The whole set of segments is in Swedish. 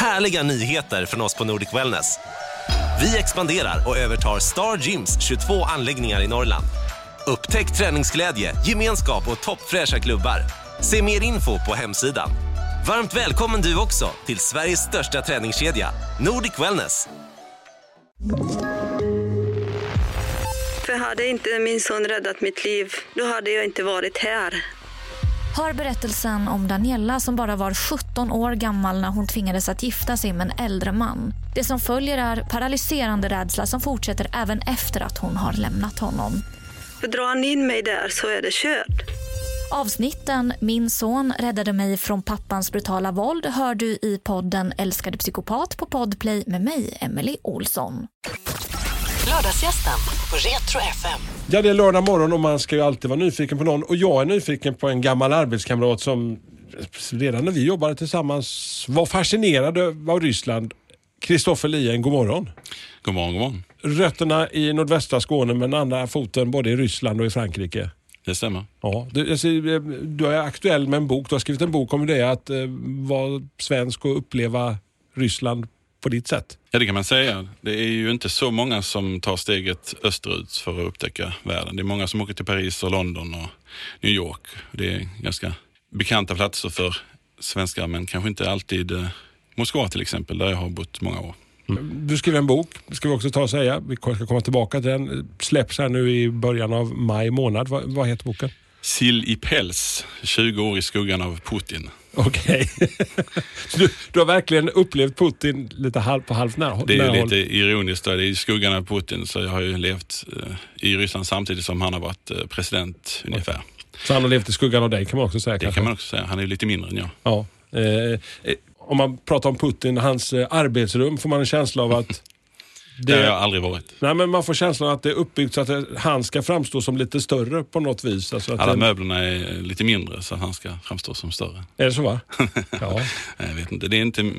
Härliga nyheter från oss på Nordic Wellness. Vi expanderar och övertar Star Gyms 22 anläggningar i Norrland. Upptäck träningsglädje, gemenskap och toppfräscha klubbar. Se mer info på hemsidan. Varmt välkommen du också till Sveriges största träningskedja, Nordic Wellness. För hade inte min son räddat mitt liv, då hade jag inte varit här. Hör berättelsen om Daniela som bara var 17 år gammal när hon tvingades att gifta sig med en äldre man. Det som följer är paralyserande rädsla som fortsätter även efter att hon har lämnat honom. För drar han in mig där så är det kört. Avsnitten Min son räddade mig från pappans brutala våld hör du i podden Älskade psykopat på Podplay med mig, Emily Olsson. Lördagsgästen på Retro FM. Ja, det är lördag morgon och man ska ju alltid vara nyfiken på någon. Och jag är nyfiken på en gammal arbetskamrat som redan när vi jobbade tillsammans var fascinerad av Ryssland. Kristoffer Lien, god morgon. God morgon, god morgon. Rötterna i nordvästra Skåne men andra foten både i Ryssland och i Frankrike. Det stämmer. Ja, du, alltså, du är aktuell med en bok. Du har skrivit en bok om det att eh, vara svensk och uppleva Ryssland på ditt sätt. Ja, det kan man säga. Det är ju inte så många som tar steget österut för att upptäcka världen. Det är många som åker till Paris och London och New York. Det är ganska bekanta platser för svenskar, men kanske inte alltid eh, Moskva till exempel, där jag har bott många år. Mm. Du skriver en bok, det ska vi också ta och säga. Vi ska komma tillbaka till den. Släpps här nu i början av maj månad. Vad, vad heter boken? Sill i päls, 20 år i skuggan av Putin. Okej. du, du har verkligen upplevt Putin lite halv, på halvt när, Det är närhåll. lite ironiskt. Då. Det är i skuggan av Putin, så jag har ju levt eh, i Ryssland samtidigt som han har varit eh, president ungefär. Så han har levt i skuggan av dig kan man också säga. Det kanske. kan man också säga. Han är lite mindre än jag. Ja. Eh, eh, om man pratar om Putin, hans arbetsrum får man en känsla av att Det har jag aldrig varit. Nej, men man får känslan att det är uppbyggt så att det, han ska framstå som lite större på något vis. Alltså Alla det, möblerna är lite mindre så att han ska framstå som större. är det så va? ja. Jag vet inte. Det, är inte.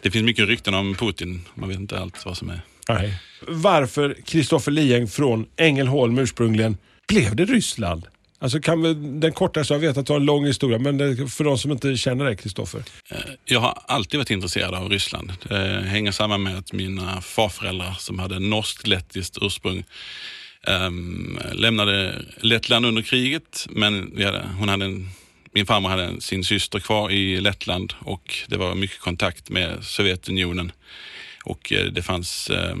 det finns mycket rykten om Putin. Man vet inte allt vad som är. Nej. Varför Kristoffer Lieng från Ängelholm ursprungligen blev det Ryssland? Alltså kan vi, den kortaste, jag vet att du har en lång historia, men det, för de som inte känner dig Kristoffer. Eh, jag har alltid varit intresserad av Ryssland. Det hänger samman med att mina farföräldrar som hade norskt-lettiskt ursprung ehm, lämnade Lettland under kriget. Men vi hade, hon hade en, min farmor hade sin syster kvar i Lettland och det var mycket kontakt med Sovjetunionen. Och eh, det fanns eh,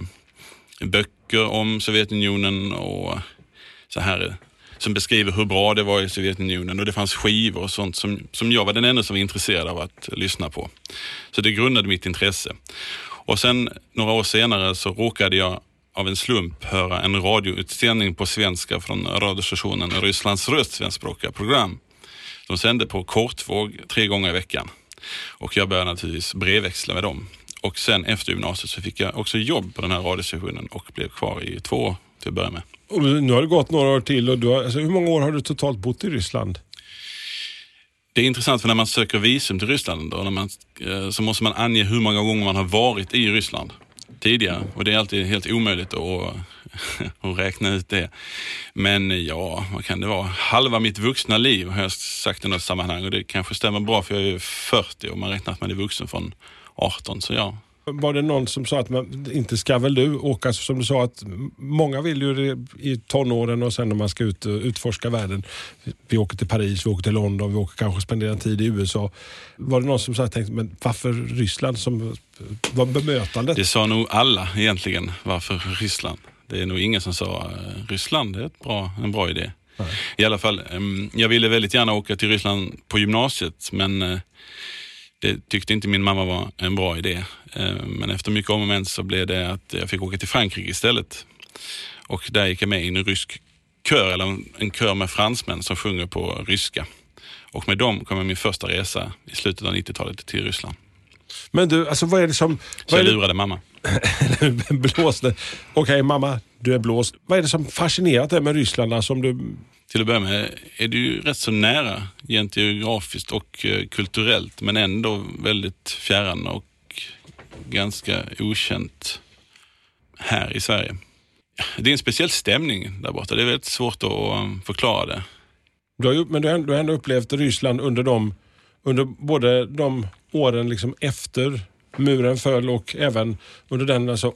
böcker om Sovjetunionen och så här som beskriver hur bra det var i Sovjetunionen och det fanns skivor och sånt som, som jag var den enda som var intresserad av att lyssna på. Så det grundade mitt intresse. Och sen några år senare så råkade jag av en slump höra en radioutsändning på svenska från radiostationen Rysslands röst svenskspråkiga program. De sände på kortvåg tre gånger i veckan. Och jag började naturligtvis brevväxla med dem. Och sen efter gymnasiet så fick jag också jobb på den här radiostationen och blev kvar i två år till att börja med. Och nu har det gått några år till och du har, alltså, hur många år har du totalt bott i Ryssland? Det är intressant för när man söker visum till Ryssland då, när man, eh, så måste man ange hur många gånger man har varit i Ryssland tidigare och det är alltid helt omöjligt att, att räkna ut det. Men ja, vad kan det vara? Halva mitt vuxna liv har jag sagt i något sammanhang och det kanske stämmer bra för jag är 40 och man räknar att man är vuxen från 18 så ja. Var det någon som sa att man, inte ska väl du åka, som du sa att många vill ju det i tonåren och sen när man ska ut och utforska världen. Vi åker till Paris, vi åker till London, vi åker kanske spendera en tid i USA. Var det någon som sa, tänkte, men varför Ryssland som var bemötandet? Det sa nog alla egentligen, varför Ryssland? Det är nog ingen som sa eh, Ryssland, det är ett bra, en bra idé. I alla fall, em, jag ville väldigt gärna åka till Ryssland på gymnasiet men eh, det tyckte inte min mamma var en bra idé. Eh, Men efter mycket om och men så blev det att jag fick åka till Frankrike istället. Och där gick jag med i en rysk kör, eller en- kör med fransmän som sjunger på ryska. Och med dem kom jag min första resa i slutet av 90-talet till Ryssland. Men du, alltså vad är det som... Så Vad är jag lurade mamma. blåste. Okej mamma, du är blåst. Vad är det som fascinerat dig med Ryssland? Alltså, om du, Till att börja med är det ju rätt så nära rent geografiskt och eh, kulturellt men ändå väldigt fjärran och ganska okänt här i Sverige. Det är en speciell stämning där borta. Det är väldigt svårt att um, förklara det. du har, ju- men du har, du har ändå upplevt Ryssland under de, under både de åren liksom efter muren föll och även under den alltså,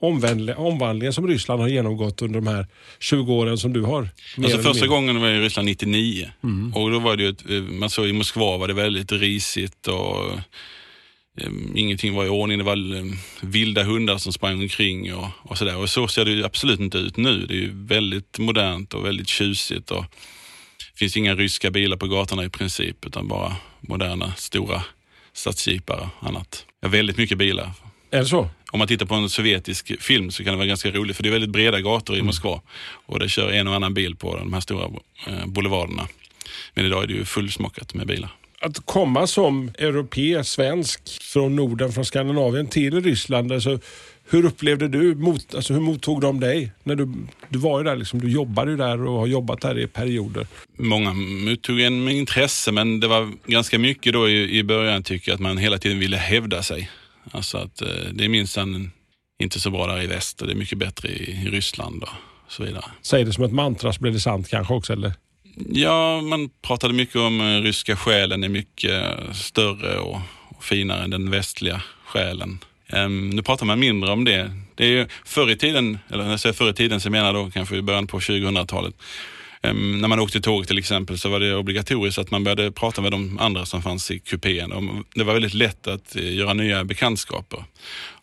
omvandlingen som Ryssland har genomgått under de här 20 åren som du har. Alltså första gången var jag i Ryssland 99 och då var det ju ett, eh, man såg i Moskva var det väldigt risigt och eh, ingenting var i ordning. Det var eh, vilda hundar som sprang omkring och, och sådär. Och så ser det ju absolut inte ut nu. Det är ju väldigt modernt och väldigt tjusigt och det finns inga ryska bilar på gatorna i princip utan bara moderna stora stadsjeepar och annat. Ja, väldigt mycket bilar. Är det så? Om man tittar på en sovjetisk film så kan det vara ganska roligt för det är väldigt breda gator Mm. i Moskva och det kör en och annan bil på de här stora eh, boulevarderna. Men idag är det ju fullsmockat med bilar. Att komma som europé, svensk, från Norden, från Skandinavien till Ryssland. Alltså, hur upplevde du, mot, alltså, hur mottog de dig? När du, du var ju där, liksom, du jobbade ju där och har jobbat där i perioder. Många mottog en med intresse men det var ganska mycket då i, i början tycker jag att man hela tiden ville hävda sig. Alltså att eh, det är minsann inte så bra där i väst och det är mycket bättre i, Ryssland och så vidare. Säg det som ett mantra så blir det sant kanske också. Eller? Ja, man pratade mycket om eh, ryska själen är mycket eh, större och, och finare än den västliga själen. Ehm, nu pratar man mindre om det. Det är ju förr i tiden, eller när jag säger förr i tiden så menar jag då kanske i början på 2000-talet. Ehm, när man åkte tåg till exempel så var det obligatoriskt att man började prata med de andra som fanns i kupén. Det var väldigt lätt att eh, göra nya bekantskaper.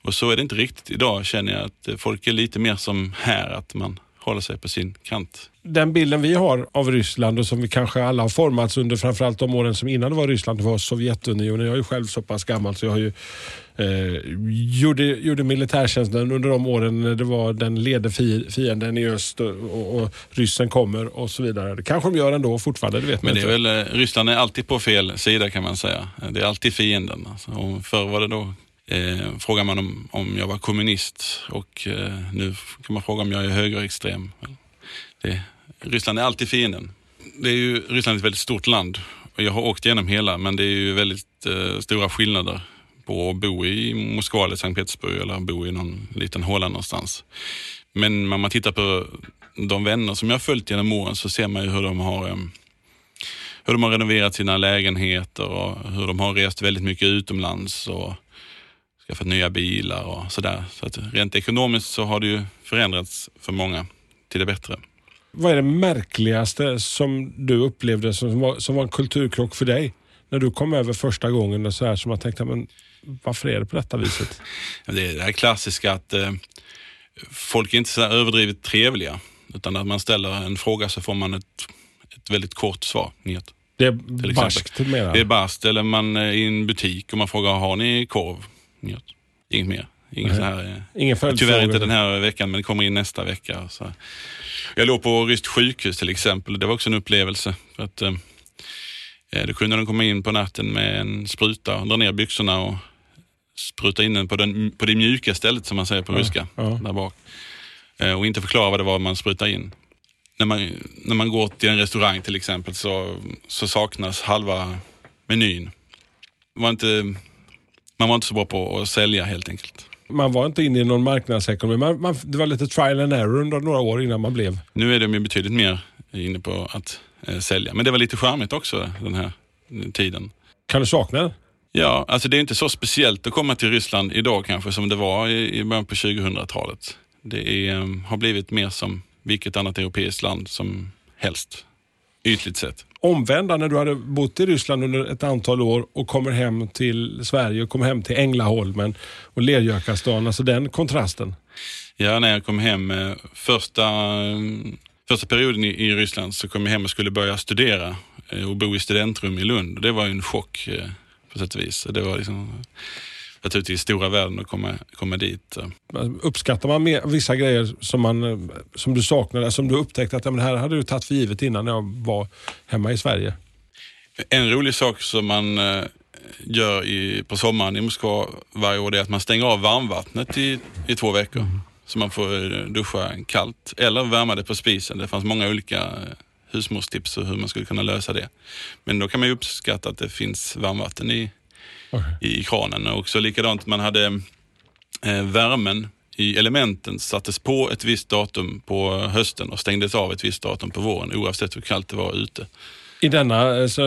Och så är det inte riktigt idag känner jag att folk är lite mer som här, att man håller sig på sin kant. Den bilden vi har av Ryssland och som vi kanske alla har formats under framförallt de åren som innan det var Ryssland, det var Sovjetunionen. Jag är ju själv så pass gammal så jag har ju, eh, gjorde, gjorde militärtjänsten under de åren när det var den lede fi, fienden i öst och, och, och ryssen kommer och så vidare. Det kanske de gör ändå fortfarande, det vet man Men det är inte. väl, eh, Ryssland är alltid på fel sida kan man säga. Det är alltid fienden. Alltså, förr var det då, eh, frågar man om, om jag var kommunist och eh, nu kan man fråga om jag är högerextrem. Det, Ryssland är alltid fienden. Det är ju, Ryssland är ett väldigt stort land och jag har åkt igenom hela men det är ju väldigt eh, stora skillnader på att bo i Moskva eller Sankt Petersburg eller bo i någon liten håla någonstans. Men om man tittar på de vänner som jag har följt genom åren så ser man ju hur de har eh, hur de har renoverat sina lägenheter och hur de har rest väldigt mycket utomlands och skaffat nya bilar och sådär. Så att rent ekonomiskt så har det ju förändrats för många till det bättre. Vad är det märkligaste som du upplevde som var, som var en kulturkrock för dig? När du kom över första gången och så här som man tänkte, men varför är det på detta viset? Det är det här klassiska att eh, folk är inte så överdrivet trevliga utan att man ställer en fråga så får man ett, ett väldigt kort svar. Det är barskt mera. Det är bast eller man är i en butik och man frågar har ni korv? Inget, Inget mer. Inget Nej. så här, eh, Ingen. Tyvärr inte den här veckan, men det kommer in nästa vecka. Så. Jag låg på ryskt sjukhus till exempel. Det var också en upplevelse. För att, eh, då kunde de komma in på natten med en spruta, dra ner byxorna och spruta in den på, den, på det mjuka stället som man säger på ryska, ja. där bak. Eh, och inte förklara vad det var man sprutade in. När man, när man går till en restaurang till exempel så, så saknas halva menyn. Var inte, man var inte så bra på att sälja helt enkelt. Man var inte inne i någon marknadsekonomi. Man, man, det var lite trial and error under några år innan man blev. Nu är de ju betydligt mer inne på att eh, sälja. Men det var lite charmigt också den här tiden. Kan du sakna den? Ja, alltså det är inte så speciellt att komma till Ryssland idag kanske som det var i, i början på 2000-talet. Det är, eh, har blivit mer som vilket annat europeiskt land som helst, ytligt sett. Omvända när du hade bott i Ryssland under ett antal år och kommer hem till Sverige och kommer hem till Änglaholmen och Lergökastan. Alltså den kontrasten. Ja, när jag kom hem eh, första, eh, första perioden i, i Ryssland så kom jag hem och skulle börja studera eh, och bo i studentrum i Lund. Det var ju en chock på sätt och vis. Det var liksom naturligtvis stora världen att komma, komma dit. Uppskattar man mer, vissa grejer som, man, eh, som du saknade, som du upptäckte att ja, men det här hade du tagit för givet innan jag var hemma i Sverige? En rolig sak som man eh, gör i, på sommaren i Moskva varje år är att man stänger av varmvattnet i, i två veckor. Så man får eh, duscha kallt eller värma det på spisen. Det fanns många olika husmorstips och hur man skulle kunna lösa det. Men då kan man ju uppskatta att det finns varmvatten i, Okej. i kranen. Och också likadant, man hade eh, värmen i elementen sattes på ett visst datum på hösten och stängdes av ett visst datum på våren oavsett hur kallt det var ute. I denna eh, så,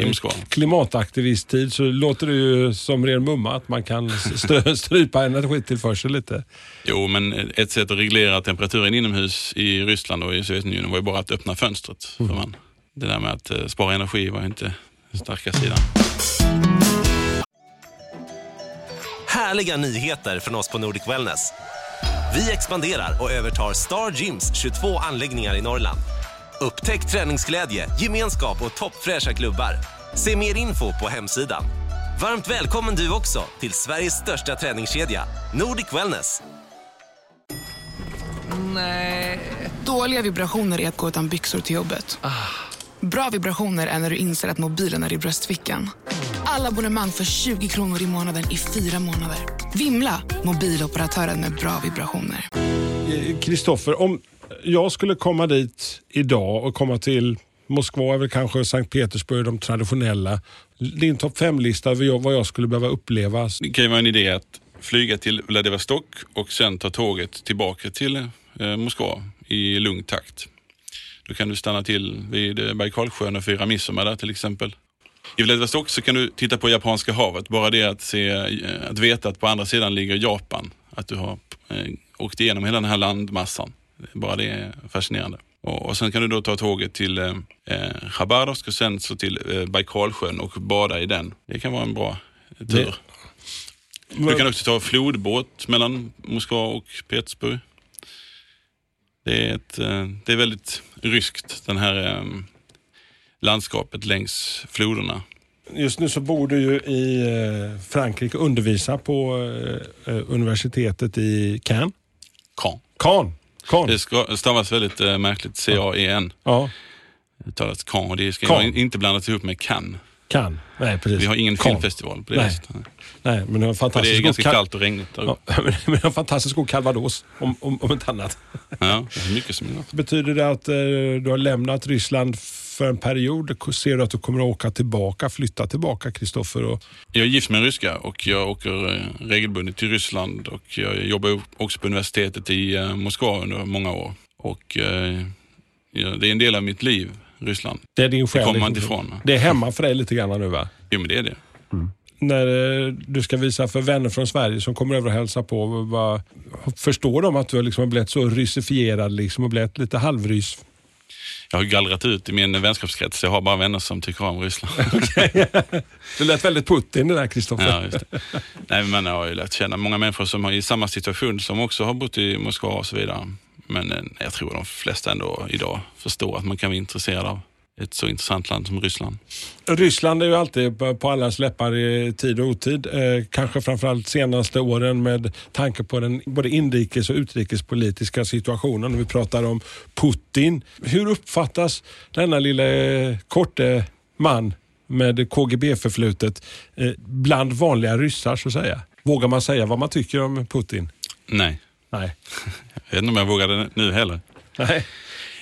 I Moskva. klimataktivisttid så låter det ju som ren mumma att man kan stö- strypa energitillförsel lite. Jo, men ett sätt att reglera temperaturen inomhus i Ryssland och i Sovjetunionen var ju bara att öppna fönstret. För man, det där med att eh, spara energi var ju inte den starka sidan. Härliga nyheter från oss på Nordic Wellness. Vi expanderar och övertar Star Gyms 22 anläggningar i Norrland. Upptäck träningsglädje, gemenskap och toppfräscha klubbar. Se mer info på hemsidan. Varmt välkommen du också till Sveriges största träningskedja, Nordic Wellness. Dåliga vibrationer är att gå utan byxor till jobbet. Bra vibrationer är när du inser att mobilen är i bröstfickan. Alla abonnemang för 20 kronor i månaden i fyra månader. Vimla! Mobiloperatören med bra vibrationer. Eh, Kristoffer, om jag skulle komma dit idag och komma till Moskva, är väl kanske Sankt Petersburg, de traditionella. Din topp fem-lista över vad jag skulle behöva uppleva. Det kan ju vara en idé att flyga till Vladivostok och sen ta tåget tillbaka till eh, Moskva i lugn takt. Då kan du stanna till vid eh, Baikalsjön och fira midsommar där till exempel. I Vladivostok så kan du titta på Japanska havet. Bara det att, se, eh, att veta att på andra sidan ligger Japan. Att du har eh, åkt igenom hela den här landmassan. Bara det är fascinerande. Och, och sen kan du då ta tåget till eh, eh, Chabarovsk och sen så till eh, Baikalsjön och bada i den. Det kan vara en bra tur. Du kan också ta flodbåt mellan Moskva och Petersburg. Det är, ett, eh, det är väldigt ryskt, den här eh, landskapet längs floderna. Just nu så bor du ju i eh, Frankrike och undervisar på eh, eh, universitetet i Cannes. Caen. Caen. Caen. Det ska, stavas väldigt märkligt, C-A-E-N. Ja, Det talas Caen och det ska ju inte blandas ihop med Cannes. Cannes. Nej, precis. Vi har ingen Caen. filmfestival på det Nej. viset. Nej, men det är För det är ganska kallt och regnigt där Ja, men det är en fantastisk god Calvados, om, om, om inte annat. Ja, mycket som gott. Betyder det att eh, du har lämnat Ryssland för en period? Ser du att du kommer att åka tillbaka, flytta tillbaka, Kristoffer? Och... Jag är gift med en ryska och jag åker eh, regelbundet till Ryssland och jag jobbar också på universitetet i eh, Moskva under många år. Och eh, det är en del av mitt liv, Ryssland. Det är din själ. kommer man liksom. inte ifrån. Det är hemma för dig lite grann nu va? Jo, men det är det. När eh, du ska visa för vänner från Sverige som kommer över och hälsar på, vad, förstår de att du har liksom blivit så ryssifierad liksom och blivit lite halvrys? Jag har gallrat ut i min vänskapskrets. Jag har bara vänner som tycker om Ryssland. Du lät väldigt Putin det där Kristoffer. ja, det. Nej, men jag har ju lärt känna många människor som är i samma situation som också har bott i Moskva och så vidare. Men eh, jag tror de flesta ändå idag förstår att man kan vara intresserad av ett så intressant land som Ryssland. Ryssland är ju alltid på- allas läppar i tid och otid. Eh, kanske framförallt senaste åren med tanke på den både inrikes och utrikespolitiska situationen. När vi pratar om Putin. Hur uppfattas denna lilla eh, korte man med KGB-förflutet eh, bland vanliga ryssar så att säga? Vågar man säga vad man tycker om Putin? Nej, Nej. jag vet inte om jag vågar det nu heller. Nej.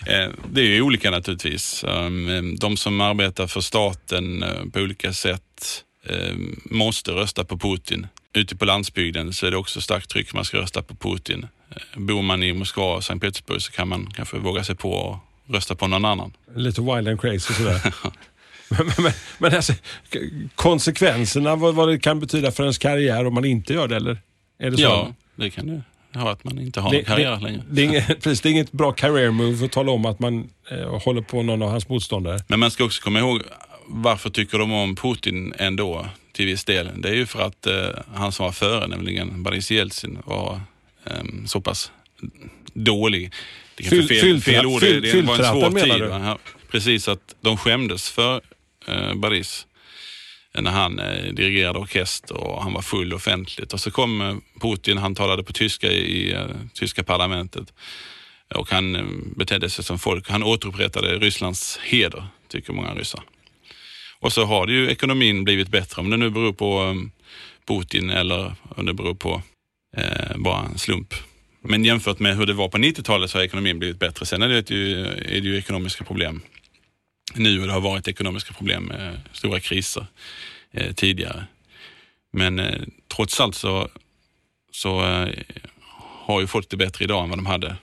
Eh, Det är ju olika naturligtvis. Um, De som arbetar för staten eh, på olika sätt eh, måste rösta på Putin. Ute på landsbygden så är det också starkt tryck man ska rösta på Putin. Eh, Bor man i Moskva och Sankt Petersburg så kan man kanske våga sig på och rösta på någon annan. Lite wild and crazy sådär. men, men, men alltså, konsekvenserna, vad, vad det kan betyda för ens karriär om man inte gör det, eller? Är det så? Ja, det kan det ha att man inte har någon karriär längre. Det är, inget, precis, det är inget bra career move att tala om att man eh, håller på någon av hans motståndare. Men man ska också komma ihåg, varför tycker de om Putin ändå till viss del? Det är ju för att eh, han som var före, nämligen Boris Jeltsin, var eh, så pass dålig. Det kanske är fel, fylltratt- fel ord, fyll- det, det var en svår tid. Ja, Precis, att de skämdes för eh, Boris när han eh, dirigerade orkester och han var full offentligt. Och så kom eh, Putin, han talade på tyska i eh, tyska parlamentet och han betedde sig som folk. Han återupprättade Rysslands heder, tycker många ryssar. Och så har det ju ekonomin blivit bättre, om det nu beror på Putin eller om det beror på eh, bara en slump. Men jämfört med hur det var på 90-talet så har ekonomin blivit bättre. Sen är det ju, är det ju ekonomiska problem nu och det har varit ekonomiska problem med stora kriser eh, tidigare. Men eh, trots allt så, så eh, har ju folk det bättre idag än vad de hade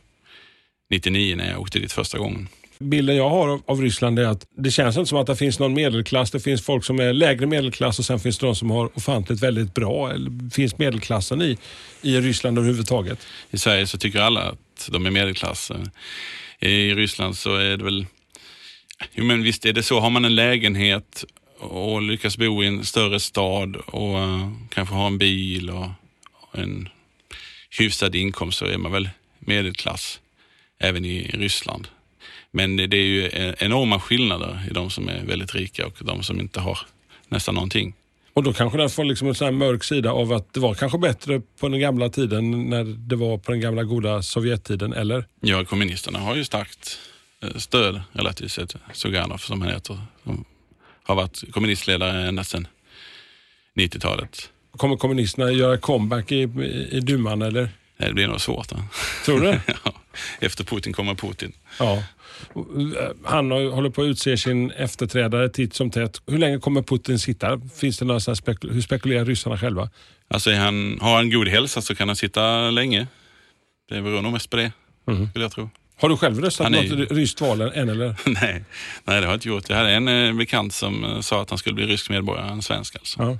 99 när jag åkte dit första gången. Bilden jag har av, av Ryssland är att det känns inte som att det finns någon medelklass. Det finns folk som är lägre medelklass och sen finns det de som har ofantligt väldigt bra. Eller finns medelklassen i, i Ryssland överhuvudtaget? I Sverige så tycker alla att de är medelklass. I Ryssland så är det väl, jo men visst är det så, har man en lägenhet och lyckas bo i en större stad och uh, kanske har en bil och en hyfsad inkomst så är man väl medelklass även i Ryssland. Men det, det är ju e- enorma skillnader i de som är väldigt rika och de som inte har nästan någonting. Och då kanske den får liksom en sån mörk sida av att det var kanske bättre på den gamla tiden när det var på den gamla goda Sovjettiden, eller? Ja, kommunisterna har ju starkt stöd relativt sett. Suganov som han heter. Som har varit kommunistledare ända sedan 90-talet. Kommer kommunisterna göra comeback i, i duman eller? Nej, det blir nog svårt. Då. Tror du ja. Efter Putin kommer Putin. Ja. Han håller på att utse sin efterträdare titt som tätt. Hur länge kommer Putin sitta? Finns det några spekul hur spekulerar ryssarna själva? Alltså han, har han god hälsa så kan han sitta länge. Det beror nog mest på det, mm. skulle jag tro. Har du själv röstat på är... något ryskt val än eller? nej, nej, det har jag inte gjort. Jag hade en eh, bekant som eh, sa att han skulle bli rysk medborgare, en svensk alltså. Ja.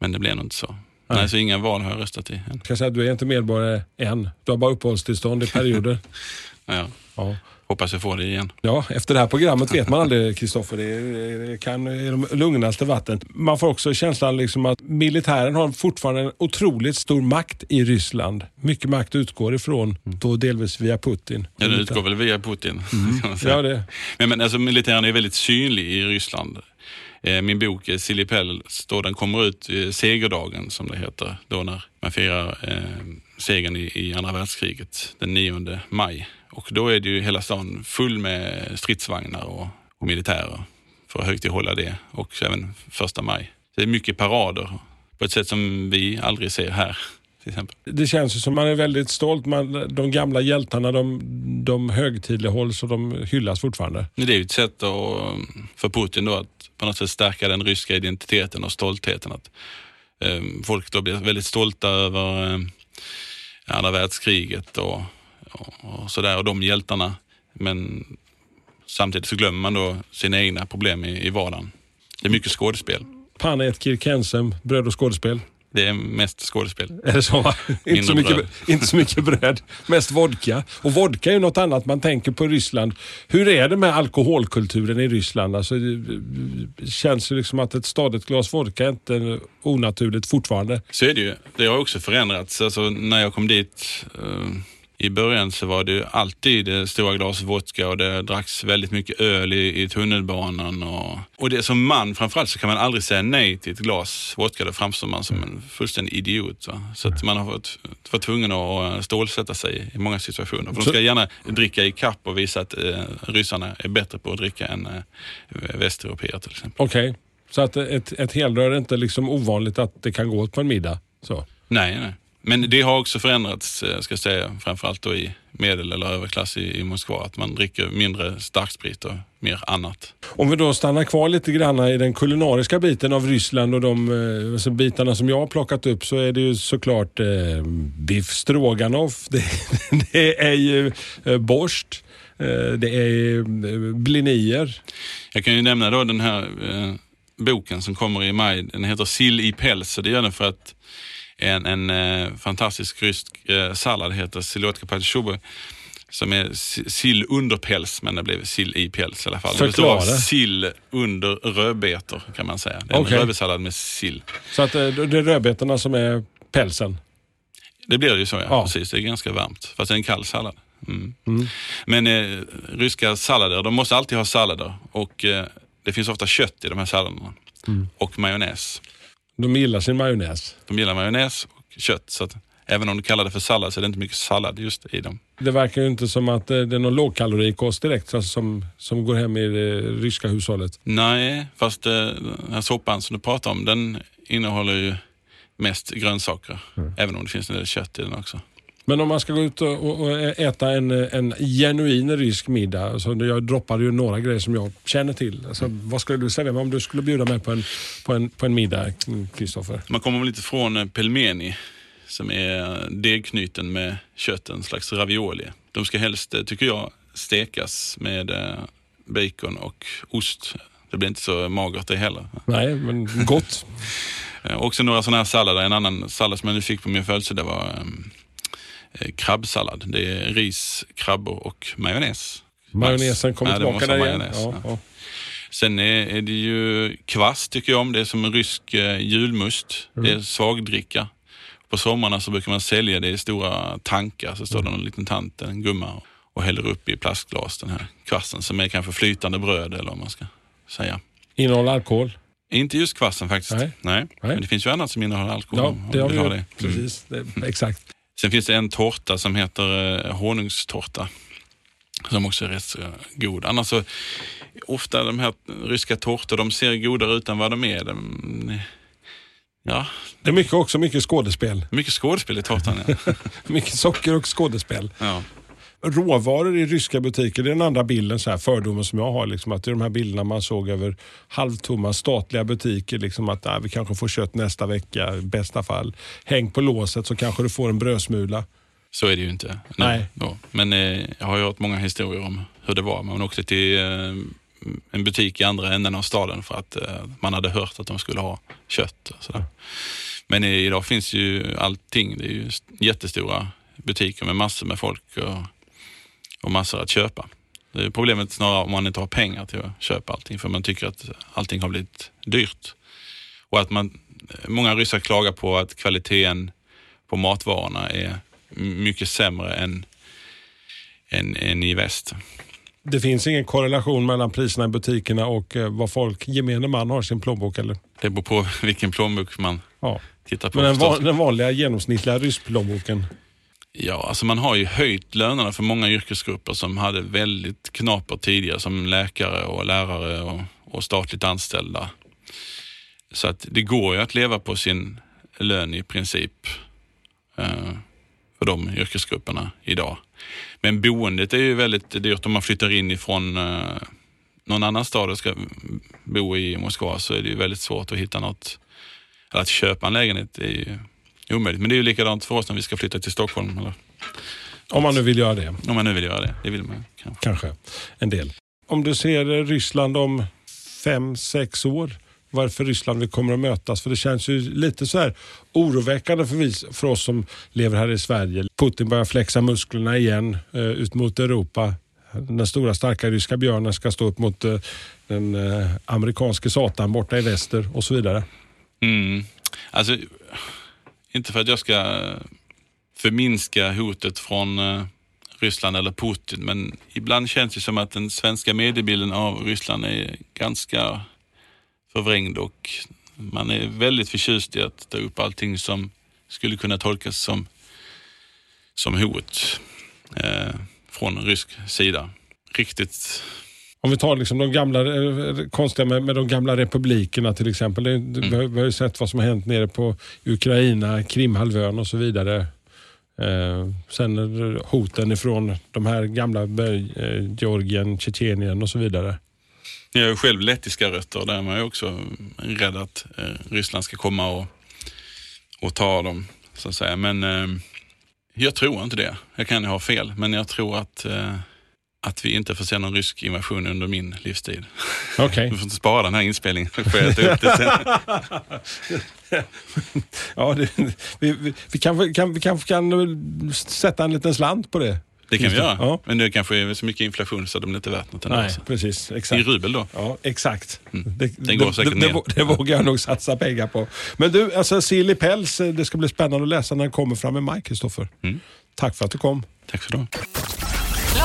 Men det blev nog inte så. Nej. nej, så inga val har jag röstat i än. Jag kan säga att du är inte medborgare än. Du har bara uppehållstillstånd i perioder. ja. ja. Hoppas jag får det igen. Ja, efter det här programmet vet man aldrig, Kristoffer. Det kan i de lugnaste vatten. Man får också känslan liksom att militären har fortfarande en otroligt stor makt i Ryssland. Mycket makt utgår ifrån, mm. då delvis via Putin. Ja, den utgår väl via Putin. Mm. ja, det. Men, men alltså, militären är väldigt synlig i Ryssland. Eh, min bok eh, Silly Pells, då den kommer ut segerdagen som det heter, då när man firar eh, segern i, i andra världskriget den 9 maj. Och då är det ju hela stan full med stridsvagnar och, och militärer för att högtidlighålla det och även första maj. Det är mycket parader på ett sätt som vi aldrig ser här. Det känns ju som man är väldigt stolt. Man, de gamla hjältarna de, de högtidlighålls och de hyllas fortfarande. Det är ju ett sätt att, för Putin då att på något sätt stärka den ryska identiteten och stoltheten. Att eh, folk då blir väldigt stolta över eh, andra världskriget och och, sådär och de hjältarna. Men samtidigt så glömmer man då sina egna problem i, i vardagen. Det är mycket skådespel. Panna ett kirkensem, bröd och skådespel. Det är mest skådespel. Är det så? inte, så mycket, inte så mycket bröd, mest vodka. Och vodka är ju något annat man tänker på i Ryssland. Hur är det med alkoholkulturen i Ryssland? Alltså, det känns ju liksom att ett stadigt glas vodka är inte onaturligt fortfarande. Så är det ju. Det har också förändrats. Alltså, när jag kom dit uh i början så var det alltid stora glas vodka och det dracks väldigt mycket öl i, i tunnelbanan. Och, och det, som man framförallt så kan man aldrig säga nej till ett glas vodka. Då framstår man som en fullständig idiot. Va? Så att man har varit, varit tvungen att stålsätta sig i många situationer. För de ska gärna dricka i kapp och visa att eh, ryssarna är bättre på att dricka än eh, västeuropeer till exempel. Okej, okay. så att ett, ett helrör är inte liksom ovanligt att det kan gå på en middag? Så. Nej, nej. Men det har också förändrats, eh, ska jag säga, framförallt då i medel eller överklass i, i Moskva. Att man dricker mindre starksprit och mer annat. Om vi då stannar kvar lite grann i den kulinariska biten av Ryssland och de eh, alltså bitarna som jag har plockat upp så är det ju såklart eh, biff stroganoff, det, det är ju eh, borst, eh, det är eh, blinier. Jag kan ju nämna då den här eh, boken som kommer i maj. Den heter Sill i päls och det gör den för att en, en eh, fantastisk rysk eh, sallad heter silotka patishuba som är sill under päls, men det blev sill i päls i alla fall. Förklara. Det består av sill under rödbetor kan man säga. Det är okay. en rödbetssallad med sill. Så att eh, det är rödbetorna som är pälsen? Det blir det ju så ja, ja. precis. Det är ganska varmt, fast det är en kall sallad. Mm. Mm. Men eh, ryska sallader, de måste alltid ha sallader och eh, det finns ofta kött i de här salladerna mm. och majonnäs. De gillar sin majonnäs. De gillar majonnäs och kött. Så att även om du kallar det för sallad så är det inte mycket sallad just i dem. Det verkar ju inte som att det är någon lågkalorikost direkt alltså som, som går hem i det ryska hushållet. Nej, fast eh, den här soppan som du pratar om den innehåller ju mest grönsaker. Mm. Även om det finns en del kött i den också. Men om man ska gå ut och, och äta en, en genuin rysk middag. Alltså jag droppade ju några grejer som jag känner till. Alltså, vad skulle du säga om du skulle bjuda mig på en, på en, på en middag, Kristoffer? Man kommer väl lite från eh, pelmeni som är degknyten med kött, en slags ravioli. De ska helst, eh, tycker jag, stekas med eh, bacon och ost. Det blir inte så magert det heller. Nej, men gott. Också några sådana här sallader. En annan sallad som jag nu fick på min födelsedag var ehm, eh, krabbsallad. Det är ris, krabbor och majonnäs. Majonnäsen kommer det tillbaka där igen. Ja, ja. Sen är, är det ju kvass tycker jag om. Det är som en rysk eh, julmust. Det är svagdricka. På sommarna så brukar man sälja det i stora tankar. Så står det någon liten tant, en gumma och häller upp i plastglas den här kvassen som är kanske flytande bröd eller vad man ska säga. Innehåller alkohol. Inte just kvassen faktiskt. Nej. Nej. Men det finns ju annat som innehåller alkohol. Ja, det har vi det. Precis, det, exakt. Sen finns det en tårta som heter eh, honungstårta. Som också är rätt så god. Annars så, ofta de här ryska tårtor, de ser godare ut än vad de är. De, ja, Det är mycket också mycket skådespel. mycket skådespel i tårtan. Ja. Mycket socker och skådespel. ja. Råvaror i ryska butiker, det är den andra bilden, så här, fördomen som jag har. Liksom, att det är de här bilderna man såg över halvtomma statliga butiker. Liksom, att ah, vi kanske får kött nästa vecka i bästa fall. Häng på låset så kanske du får en brödsmula. Så är det ju inte. Nej. Då. Men eh, jag har ju hört många historier om hur det var. Man åkte till eh, en butik i andra änden av staden för att eh, man hade hört att de skulle ha kött. Sådär. Men idag finns ju allting. Det är ju st- jättestora butiker med massor med folk och, och massor att köpa. Det är problemet snarare om man inte har pengar till att köpa allting för man tycker att allting har blivit dyrt. Och att man, många ryssar klagar på att kvaliteten på matvarorna är mycket sämre än, än, än i väst. Det finns ingen korrelation mellan priserna i butikerna och eh, vad folk, gemene man, har i sin plånbok. Eller? Det beror på vilken plånbok man Ja. tittar på. Men den, van, den vanliga genomsnittliga ryssplånboken. Ja, alltså man har ju höjt lönerna för många yrkesgrupper som hade väldigt knapert tidigare som läkare och lärare och, och statligt anställda. Så att det går ju att leva på sin lön i princip eh, för de yrkesgrupperna idag. Men boendet är ju väldigt dyrt om man flyttar in ifrån eh, någon annan stad och ska bo i Moskva så är det ju väldigt svårt att hitta något, eller att köpa en lägenhet det är ju omöjligt. Men det är ju likadant för oss när vi ska flytta till Stockholm. Eller, Om man nu vill göra det. om man nu vill göra det. Det vill man kanske. Kanske en del. Om du ser Ryssland om fem, sex år, varför Ryssland vi kommer att mötas? För det känns ju lite så här oroväckande för, vi, för oss som lever här i Sverige. Putin börjar flexa musklerna igen eh, ut mot Europa. Den stora starka ryska björnen ska stå upp mot eh, den eh, amerikanske satan borta i väster och så vidare. Mm. Alltså, inte för att jag ska eh, förminska hotet från eh, Ryssland eller Putin, men ibland känns det som att den svenska mediebilden av Ryssland är ganska förvrängd och man är väldigt förtjust i att ta upp allting som skulle kunna tolkas som, som hot eh, från rysk sida. Riktigt om vi tar liksom de gamla, eh, konstiga med, med de gamla republikerna till exempel. Det, det, vi, har, vi har ju sett vad som har hänt nere på Ukraina, Krimhalvön och så vidare. Eh, sen hoten ifrån de här gamla eh, Georgien, Tjetjenien och så vidare. Jag har ju själv lettiska rötter och där är man ju också rädd att eh, Ryssland ska komma och, och ta dem, så att säga. Men eh, jag tror inte det. Jag kan ha fel, men jag tror att, eh, att vi inte får se någon rysk invasion under min livstid. Okej. Du får inte spara den här inspelningen, får jag äta upp det sen. Ja, det, vi, vi, vi kanske kan, vi kanske kan sätta en liten slant på det. Det kan vi göra. Ja. Men det kanske är så mycket inflation så de är inte värt något ändå. Nej, precis. I Exakt. rubel då? Ja, exakt. Mm. Det, Den går det, säkert det, ner. det, det vågar jag nog satsa pengar på. Men du, alltså Sill i päls, eh, det ska bli spännande att läsa när den kommer fram i maj, Kristoffer. Mm. Tack för att du kom. Tack så du.